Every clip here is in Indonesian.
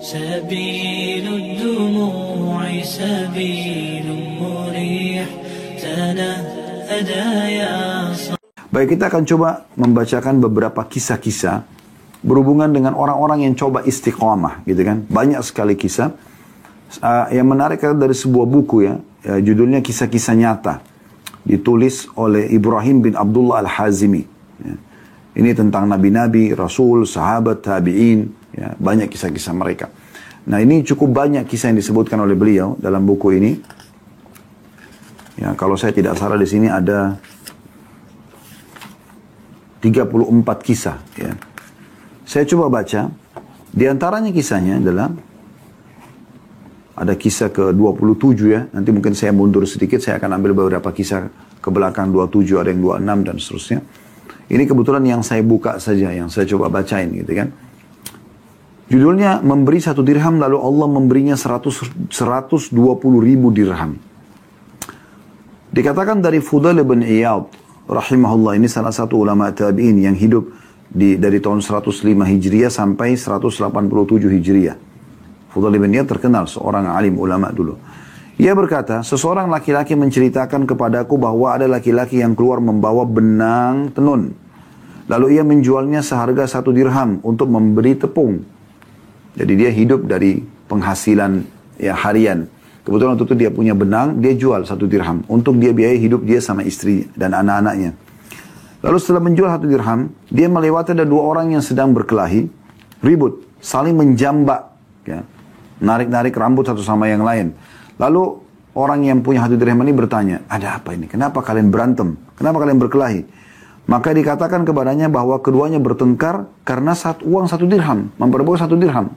سبيل الدموع سبيل مريح تنهدى يا صاحبي Baik, kita akan coba membacakan beberapa kisah-kisah berhubungan dengan orang-orang yang coba istiqomah, gitu kan. Banyak sekali kisah. Uh, yang menarik adalah dari sebuah buku ya, uh, judulnya Kisah-Kisah Nyata. Ditulis oleh Ibrahim bin Abdullah Al-Hazimi. Ya. Ini tentang nabi-nabi, rasul, sahabat, tabi'in, ya, banyak kisah-kisah mereka. Nah ini cukup banyak kisah yang disebutkan oleh beliau dalam buku ini. Ya, kalau saya tidak salah di sini ada 34 kisah. Ya. Saya coba baca. Di antaranya kisahnya adalah ada kisah ke-27 ya. Nanti mungkin saya mundur sedikit, saya akan ambil beberapa kisah ke belakang 27, ada yang 26 dan seterusnya. Ini kebetulan yang saya buka saja, yang saya coba bacain gitu kan. Judulnya memberi satu dirham lalu Allah memberinya 100, 120 ribu dirham. Dikatakan dari Fudail bin Iyad rahimahullah ini salah satu ulama tabi'in yang hidup di dari tahun 105 Hijriah sampai 187 Hijriah. Fudail bin Iyad terkenal seorang alim ulama dulu. Ia berkata, seseorang laki-laki menceritakan kepadaku bahwa ada laki-laki yang keluar membawa benang tenun. Lalu ia menjualnya seharga satu dirham untuk memberi tepung. Jadi dia hidup dari penghasilan ya harian. Kebetulan waktu itu dia punya benang, dia jual satu dirham. Untuk dia biaya hidup dia sama istri dan anak-anaknya. Lalu setelah menjual satu dirham, dia melewati ada dua orang yang sedang berkelahi, ribut, saling menjambak. Ya. Narik-narik rambut satu sama yang lain. Lalu orang yang punya hati dirham ini bertanya, ada apa ini? Kenapa kalian berantem? Kenapa kalian berkelahi? Maka dikatakan kepadanya bahwa keduanya bertengkar karena satu, uang satu dirham, memperbuat satu dirham.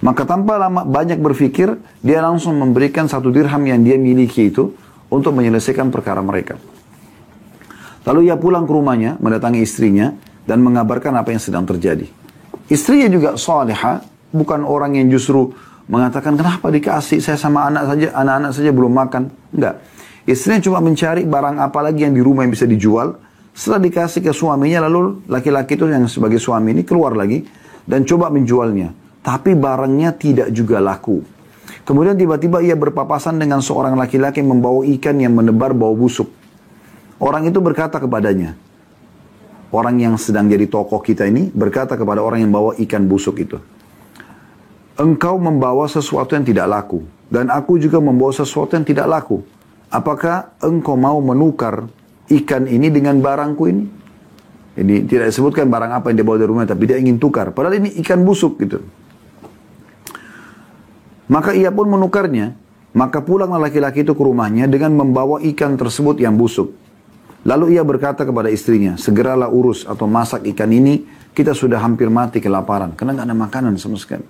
Maka tanpa lama banyak berpikir, dia langsung memberikan satu dirham yang dia miliki itu untuk menyelesaikan perkara mereka. Lalu ia pulang ke rumahnya, mendatangi istrinya, dan mengabarkan apa yang sedang terjadi. Istrinya juga soleha, bukan orang yang justru mengatakan kenapa dikasih saya sama anak saja anak-anak saja belum makan enggak istrinya cuma mencari barang apa lagi yang di rumah yang bisa dijual setelah dikasih ke suaminya lalu laki-laki itu yang sebagai suami ini keluar lagi dan coba menjualnya tapi barangnya tidak juga laku kemudian tiba-tiba ia berpapasan dengan seorang laki-laki membawa ikan yang menebar bau busuk orang itu berkata kepadanya orang yang sedang jadi tokoh kita ini berkata kepada orang yang bawa ikan busuk itu engkau membawa sesuatu yang tidak laku. Dan aku juga membawa sesuatu yang tidak laku. Apakah engkau mau menukar ikan ini dengan barangku ini? Ini tidak disebutkan barang apa yang dia bawa dari rumah, tapi dia ingin tukar. Padahal ini ikan busuk gitu. Maka ia pun menukarnya. Maka pulanglah laki-laki itu ke rumahnya dengan membawa ikan tersebut yang busuk. Lalu ia berkata kepada istrinya, segeralah urus atau masak ikan ini, kita sudah hampir mati kelaparan. Karena nggak ada makanan sama sekali.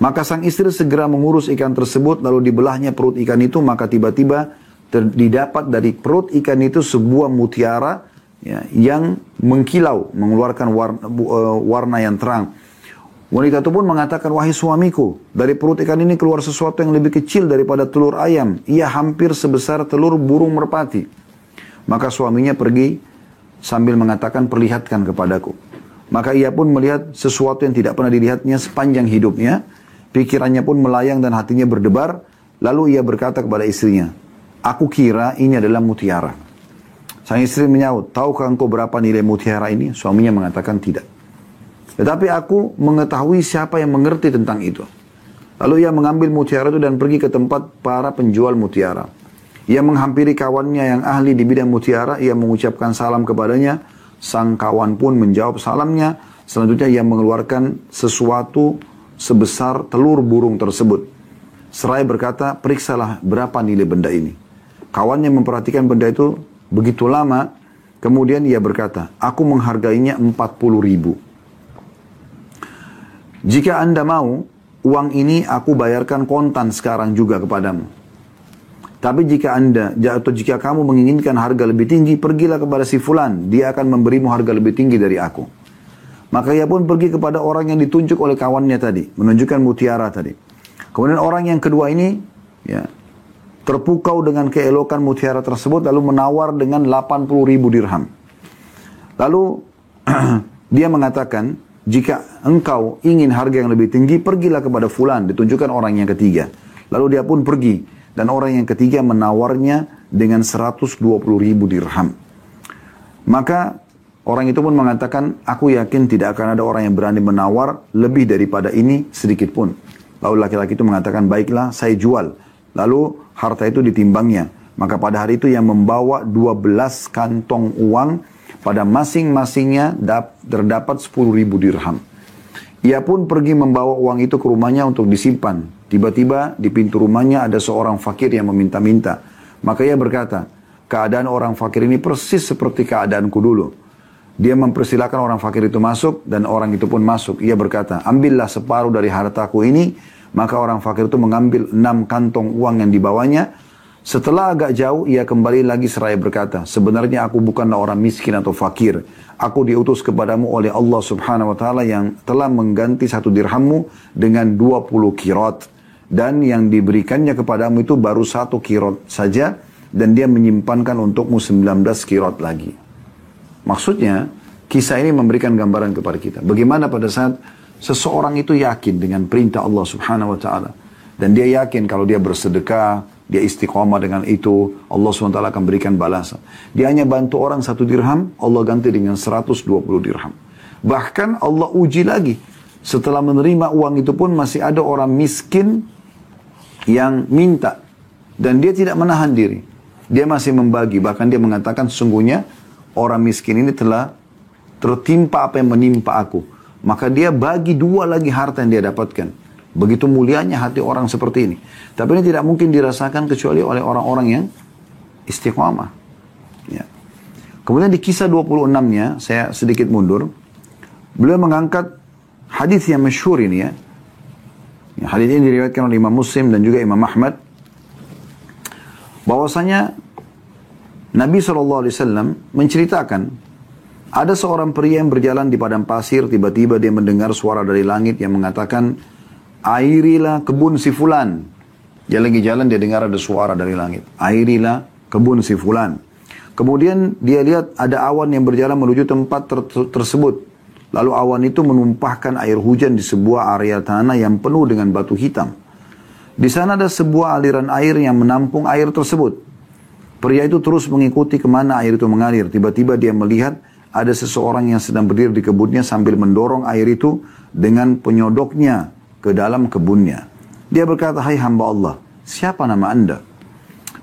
Maka sang istri segera mengurus ikan tersebut, lalu dibelahnya perut ikan itu, maka tiba-tiba didapat dari perut ikan itu sebuah mutiara ya, yang mengkilau, mengeluarkan warna, uh, warna yang terang. Wanita itu pun mengatakan, wahai suamiku, dari perut ikan ini keluar sesuatu yang lebih kecil daripada telur ayam. Ia hampir sebesar telur burung merpati. Maka suaminya pergi sambil mengatakan, perlihatkan kepadaku. Maka ia pun melihat sesuatu yang tidak pernah dilihatnya sepanjang hidupnya. Pikirannya pun melayang dan hatinya berdebar. Lalu ia berkata kepada istrinya, Aku kira ini adalah mutiara. Sang istri menyaut, tahukah engkau berapa nilai mutiara ini? Suaminya mengatakan tidak. Tetapi aku mengetahui siapa yang mengerti tentang itu. Lalu ia mengambil mutiara itu dan pergi ke tempat para penjual mutiara. Ia menghampiri kawannya yang ahli di bidang mutiara. Ia mengucapkan salam kepadanya. Sang kawan pun menjawab salamnya. Selanjutnya ia mengeluarkan sesuatu sebesar telur burung tersebut. Seraya berkata, periksalah berapa nilai benda ini. Kawannya memperhatikan benda itu begitu lama, kemudian ia berkata, aku menghargainya 40 ribu. Jika anda mau, uang ini aku bayarkan kontan sekarang juga kepadamu. Tapi jika anda, atau jika kamu menginginkan harga lebih tinggi, pergilah kepada si fulan. Dia akan memberimu harga lebih tinggi dari aku. Maka ia pun pergi kepada orang yang ditunjuk oleh kawannya tadi, menunjukkan mutiara tadi. Kemudian orang yang kedua ini ya, terpukau dengan keelokan mutiara tersebut lalu menawar dengan 80 ribu dirham. Lalu dia mengatakan, jika engkau ingin harga yang lebih tinggi, pergilah kepada fulan, ditunjukkan orang yang ketiga. Lalu dia pun pergi. Dan orang yang ketiga menawarnya dengan 120 ribu dirham. Maka orang itu pun mengatakan, aku yakin tidak akan ada orang yang berani menawar lebih daripada ini sedikit pun. Lalu laki-laki itu mengatakan, baiklah saya jual. Lalu harta itu ditimbangnya. Maka pada hari itu yang membawa 12 kantong uang pada masing-masingnya terdapat 10 ribu dirham. Ia pun pergi membawa uang itu ke rumahnya untuk disimpan. Tiba-tiba di pintu rumahnya ada seorang fakir yang meminta-minta. Maka ia berkata, keadaan orang fakir ini persis seperti keadaanku dulu. Dia mempersilahkan orang fakir itu masuk dan orang itu pun masuk. Ia berkata, ambillah separuh dari hartaku ini. Maka orang fakir itu mengambil enam kantong uang yang dibawanya setelah agak jauh, ia kembali lagi seraya berkata, sebenarnya aku bukanlah orang miskin atau fakir. Aku diutus kepadamu oleh Allah subhanahu wa ta'ala yang telah mengganti satu dirhammu dengan 20 kirot. Dan yang diberikannya kepadamu itu baru satu kirot saja. Dan dia menyimpankan untukmu 19 kirot lagi. Maksudnya, kisah ini memberikan gambaran kepada kita. Bagaimana pada saat seseorang itu yakin dengan perintah Allah subhanahu wa ta'ala. Dan dia yakin kalau dia bersedekah, dia istiqomah dengan itu, Allah SWT akan berikan balasan. Dia hanya bantu orang satu dirham, Allah ganti dengan 120 dirham. Bahkan Allah uji lagi. Setelah menerima uang itu pun masih ada orang miskin yang minta. Dan dia tidak menahan diri. Dia masih membagi. Bahkan dia mengatakan sesungguhnya orang miskin ini telah tertimpa apa yang menimpa aku. Maka dia bagi dua lagi harta yang dia dapatkan. Begitu mulianya hati orang seperti ini. Tapi ini tidak mungkin dirasakan kecuali oleh orang-orang yang istiqamah. Ya. Kemudian di kisah 26-nya, saya sedikit mundur. Beliau mengangkat hadis yang masyhur ini ya. ya hadis ini diriwayatkan oleh Imam Muslim dan juga Imam Ahmad. Bahwasanya Nabi SAW menceritakan ada seorang pria yang berjalan di padang pasir, tiba-tiba dia mendengar suara dari langit yang mengatakan, airilah kebun si fulan. Dia lagi jalan, dia dengar ada suara dari langit. Airilah kebun si fulan. Kemudian dia lihat ada awan yang berjalan menuju tempat ter tersebut. Lalu awan itu menumpahkan air hujan di sebuah area tanah yang penuh dengan batu hitam. Di sana ada sebuah aliran air yang menampung air tersebut. Pria itu terus mengikuti ke mana air itu mengalir. Tiba-tiba dia melihat ada seseorang yang sedang berdiri di kebunnya sambil mendorong air itu dengan penyodoknya ke dalam kebunnya. Dia berkata, hai hamba Allah, siapa nama anda?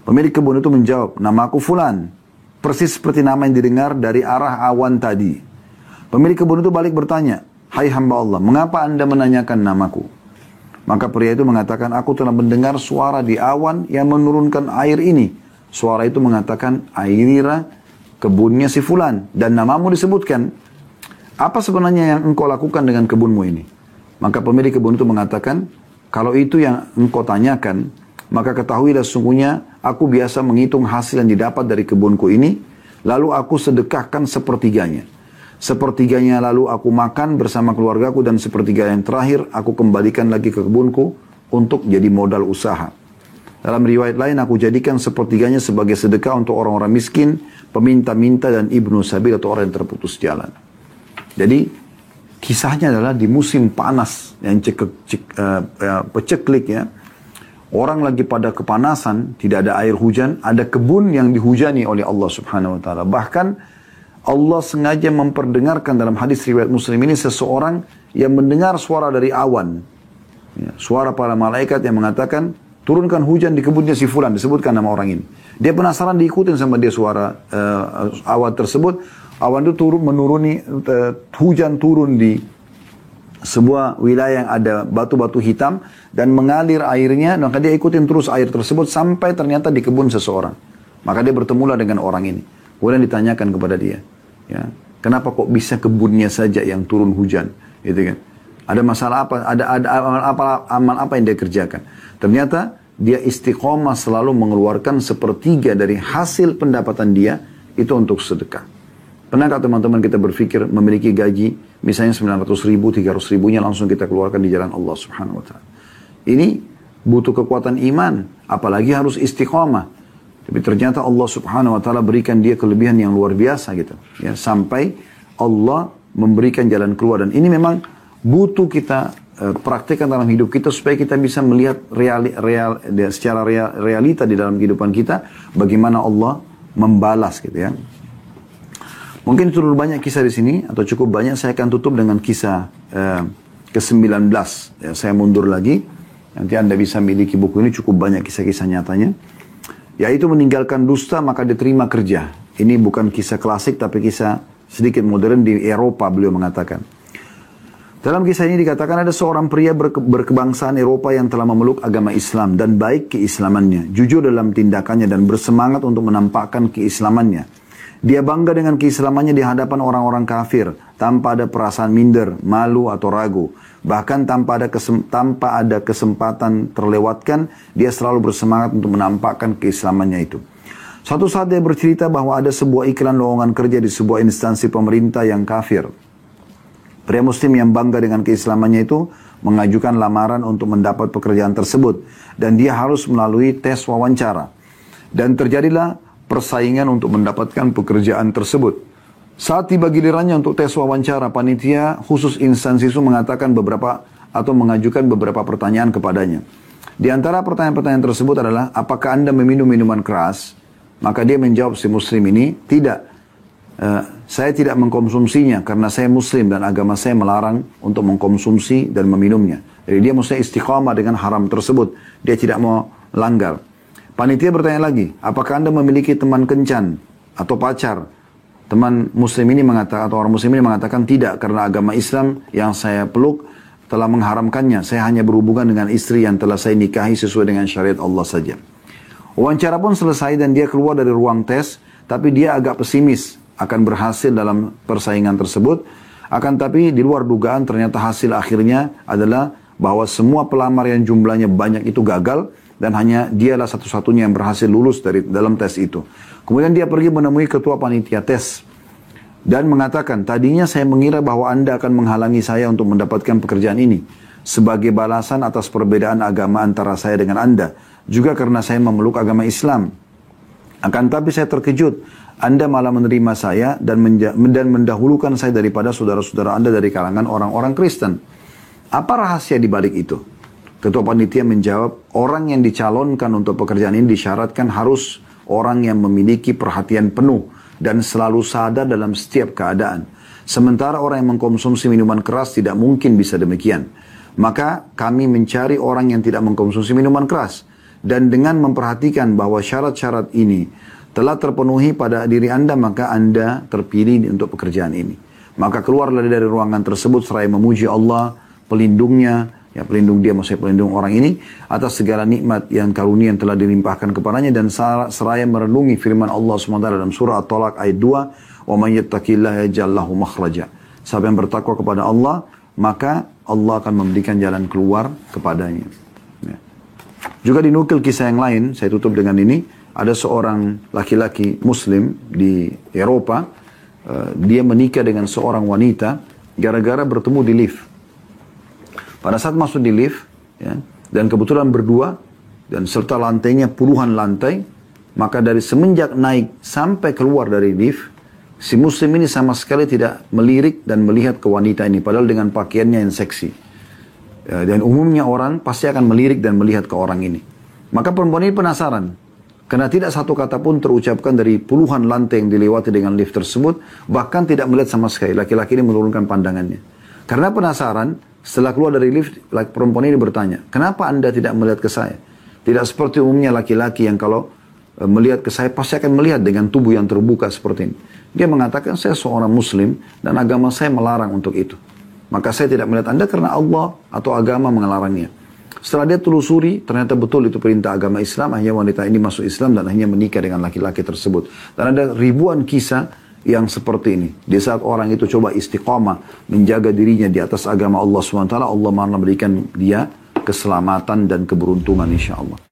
Pemilik kebun itu menjawab, nama aku Fulan. Persis seperti nama yang didengar dari arah awan tadi. Pemilik kebun itu balik bertanya, hai hamba Allah, mengapa anda menanyakan namaku? Maka pria itu mengatakan, aku telah mendengar suara di awan yang menurunkan air ini. Suara itu mengatakan, airira kebunnya si Fulan. Dan namamu disebutkan. Apa sebenarnya yang engkau lakukan dengan kebunmu ini? Maka pemilik kebun itu mengatakan, kalau itu yang engkau tanyakan, maka ketahuilah sungguhnya aku biasa menghitung hasil yang didapat dari kebunku ini, lalu aku sedekahkan sepertiganya. Sepertiganya lalu aku makan bersama keluargaku dan sepertiga yang terakhir aku kembalikan lagi ke kebunku untuk jadi modal usaha. Dalam riwayat lain aku jadikan sepertiganya sebagai sedekah untuk orang-orang miskin, peminta-minta dan ibnu sabil atau orang yang terputus jalan. Jadi Kisahnya adalah di musim panas yang cek, cek, uh, uh, peceklik ya. Orang lagi pada kepanasan, tidak ada air hujan, ada kebun yang dihujani oleh Allah Subhanahu wa taala. Bahkan Allah sengaja memperdengarkan dalam hadis riwayat Muslim ini seseorang yang mendengar suara dari awan. Ya, suara para malaikat yang mengatakan, turunkan hujan di kebunnya si fulan, disebutkan nama orang ini. Dia penasaran diikutin sama dia suara uh, awan tersebut. Awan itu turun menuruni uh, hujan turun di sebuah wilayah yang ada batu-batu hitam dan mengalir airnya maka dia ikutin terus air tersebut sampai ternyata di kebun seseorang. Maka dia bertemulah dengan orang ini. Kemudian ditanyakan kepada dia ya kenapa kok bisa kebunnya saja yang turun hujan? Gitu kan ada masalah apa ada ada amal apa amal apa yang dia kerjakan ternyata dia istiqomah selalu mengeluarkan sepertiga dari hasil pendapatan dia itu untuk sedekah Pernahkah teman-teman kita berpikir memiliki gaji misalnya 900 ribu, 300 ribunya langsung kita keluarkan di jalan Allah subhanahu wa ta'ala. Ini butuh kekuatan iman, apalagi harus istiqamah. Tapi ternyata Allah subhanahu wa ta'ala berikan dia kelebihan yang luar biasa gitu. Ya, sampai Allah memberikan jalan keluar. Dan ini memang butuh kita uh, praktekkan dalam hidup kita supaya kita bisa melihat reali, real, secara real, realita di dalam kehidupan kita bagaimana Allah membalas gitu ya. Mungkin terlalu banyak kisah di sini atau cukup banyak saya akan tutup dengan kisah uh, ke-19. Ya, saya mundur lagi. Nanti Anda bisa miliki buku ini cukup banyak kisah-kisah nyatanya. Yaitu meninggalkan dusta maka diterima kerja. Ini bukan kisah klasik tapi kisah sedikit modern di Eropa beliau mengatakan. Dalam kisah ini dikatakan ada seorang pria berke berkebangsaan Eropa yang telah memeluk agama Islam dan baik keislamannya, jujur dalam tindakannya dan bersemangat untuk menampakkan keislamannya. Dia bangga dengan keislamannya di hadapan orang-orang kafir tanpa ada perasaan minder, malu atau ragu. Bahkan tanpa ada kesem, tanpa ada kesempatan terlewatkan, dia selalu bersemangat untuk menampakkan keislamannya itu. Suatu saat dia bercerita bahwa ada sebuah iklan lowongan kerja di sebuah instansi pemerintah yang kafir. Pria muslim yang bangga dengan keislamannya itu mengajukan lamaran untuk mendapat pekerjaan tersebut dan dia harus melalui tes wawancara. Dan terjadilah persaingan untuk mendapatkan pekerjaan tersebut. Saat tiba gilirannya untuk tes wawancara, panitia khusus instansi itu mengatakan beberapa atau mengajukan beberapa pertanyaan kepadanya. Di antara pertanyaan-pertanyaan tersebut adalah, apakah Anda meminum minuman keras? Maka dia menjawab si muslim ini, tidak. Uh, saya tidak mengkonsumsinya karena saya muslim dan agama saya melarang untuk mengkonsumsi dan meminumnya. Jadi dia mesti istiqamah dengan haram tersebut. Dia tidak mau langgar. Panitia bertanya lagi, apakah Anda memiliki teman kencan atau pacar? Teman muslim ini mengatakan, atau orang muslim ini mengatakan tidak, karena agama Islam yang saya peluk telah mengharamkannya. Saya hanya berhubungan dengan istri yang telah saya nikahi sesuai dengan syariat Allah saja. Wawancara pun selesai dan dia keluar dari ruang tes, tapi dia agak pesimis akan berhasil dalam persaingan tersebut. Akan tapi di luar dugaan ternyata hasil akhirnya adalah bahwa semua pelamar yang jumlahnya banyak itu gagal dan hanya dialah satu-satunya yang berhasil lulus dari dalam tes itu. Kemudian dia pergi menemui ketua panitia tes dan mengatakan, tadinya saya mengira bahwa Anda akan menghalangi saya untuk mendapatkan pekerjaan ini sebagai balasan atas perbedaan agama antara saya dengan Anda, juga karena saya memeluk agama Islam. Akan tapi saya terkejut, Anda malah menerima saya dan, dan mendahulukan saya daripada saudara-saudara Anda dari kalangan orang-orang Kristen. Apa rahasia di balik itu? Ketua panitia menjawab, orang yang dicalonkan untuk pekerjaan ini disyaratkan harus orang yang memiliki perhatian penuh dan selalu sadar dalam setiap keadaan. Sementara orang yang mengkonsumsi minuman keras tidak mungkin bisa demikian. Maka kami mencari orang yang tidak mengkonsumsi minuman keras. Dan dengan memperhatikan bahwa syarat-syarat ini telah terpenuhi pada diri Anda, maka Anda terpilih untuk pekerjaan ini. Maka keluarlah dari ruangan tersebut seraya memuji Allah, pelindungnya, ya pelindung dia maksudnya pelindung orang ini atas segala nikmat yang karunia yang telah dilimpahkan kepadanya dan seraya merenungi firman Allah SWT dalam surah At-Talaq ayat 2 wa man yattaqillaha yaj'al lahu makhraja siapa yang bertakwa kepada Allah maka Allah akan memberikan jalan keluar kepadanya ya. juga dinukil kisah yang lain saya tutup dengan ini ada seorang laki-laki muslim di Eropa uh, dia menikah dengan seorang wanita gara-gara bertemu di lift pada saat masuk di lift, ya, dan kebetulan berdua, dan serta lantainya puluhan lantai, maka dari semenjak naik sampai keluar dari lift, si muslim ini sama sekali tidak melirik dan melihat ke wanita ini, padahal dengan pakaiannya yang seksi. Ya, dan umumnya orang pasti akan melirik dan melihat ke orang ini. Maka perempuan ini penasaran, karena tidak satu kata pun terucapkan dari puluhan lantai yang dilewati dengan lift tersebut, bahkan tidak melihat sama sekali. Laki-laki ini menurunkan pandangannya. Karena penasaran, setelah keluar dari lift, perempuan ini bertanya, kenapa anda tidak melihat ke saya? Tidak seperti umumnya laki-laki yang kalau e, melihat ke saya pasti akan melihat dengan tubuh yang terbuka seperti ini. Dia mengatakan saya seorang muslim dan agama saya melarang untuk itu. Maka saya tidak melihat anda karena Allah atau agama mengelarangnya. Setelah dia telusuri, ternyata betul itu perintah agama Islam. Hanya wanita ini masuk Islam dan hanya menikah dengan laki-laki tersebut. Dan ada ribuan kisah yang seperti ini. Di saat orang itu coba istiqamah, menjaga dirinya di atas agama Allah SWT, Allah malah memberikan dia keselamatan dan keberuntungan insya Allah.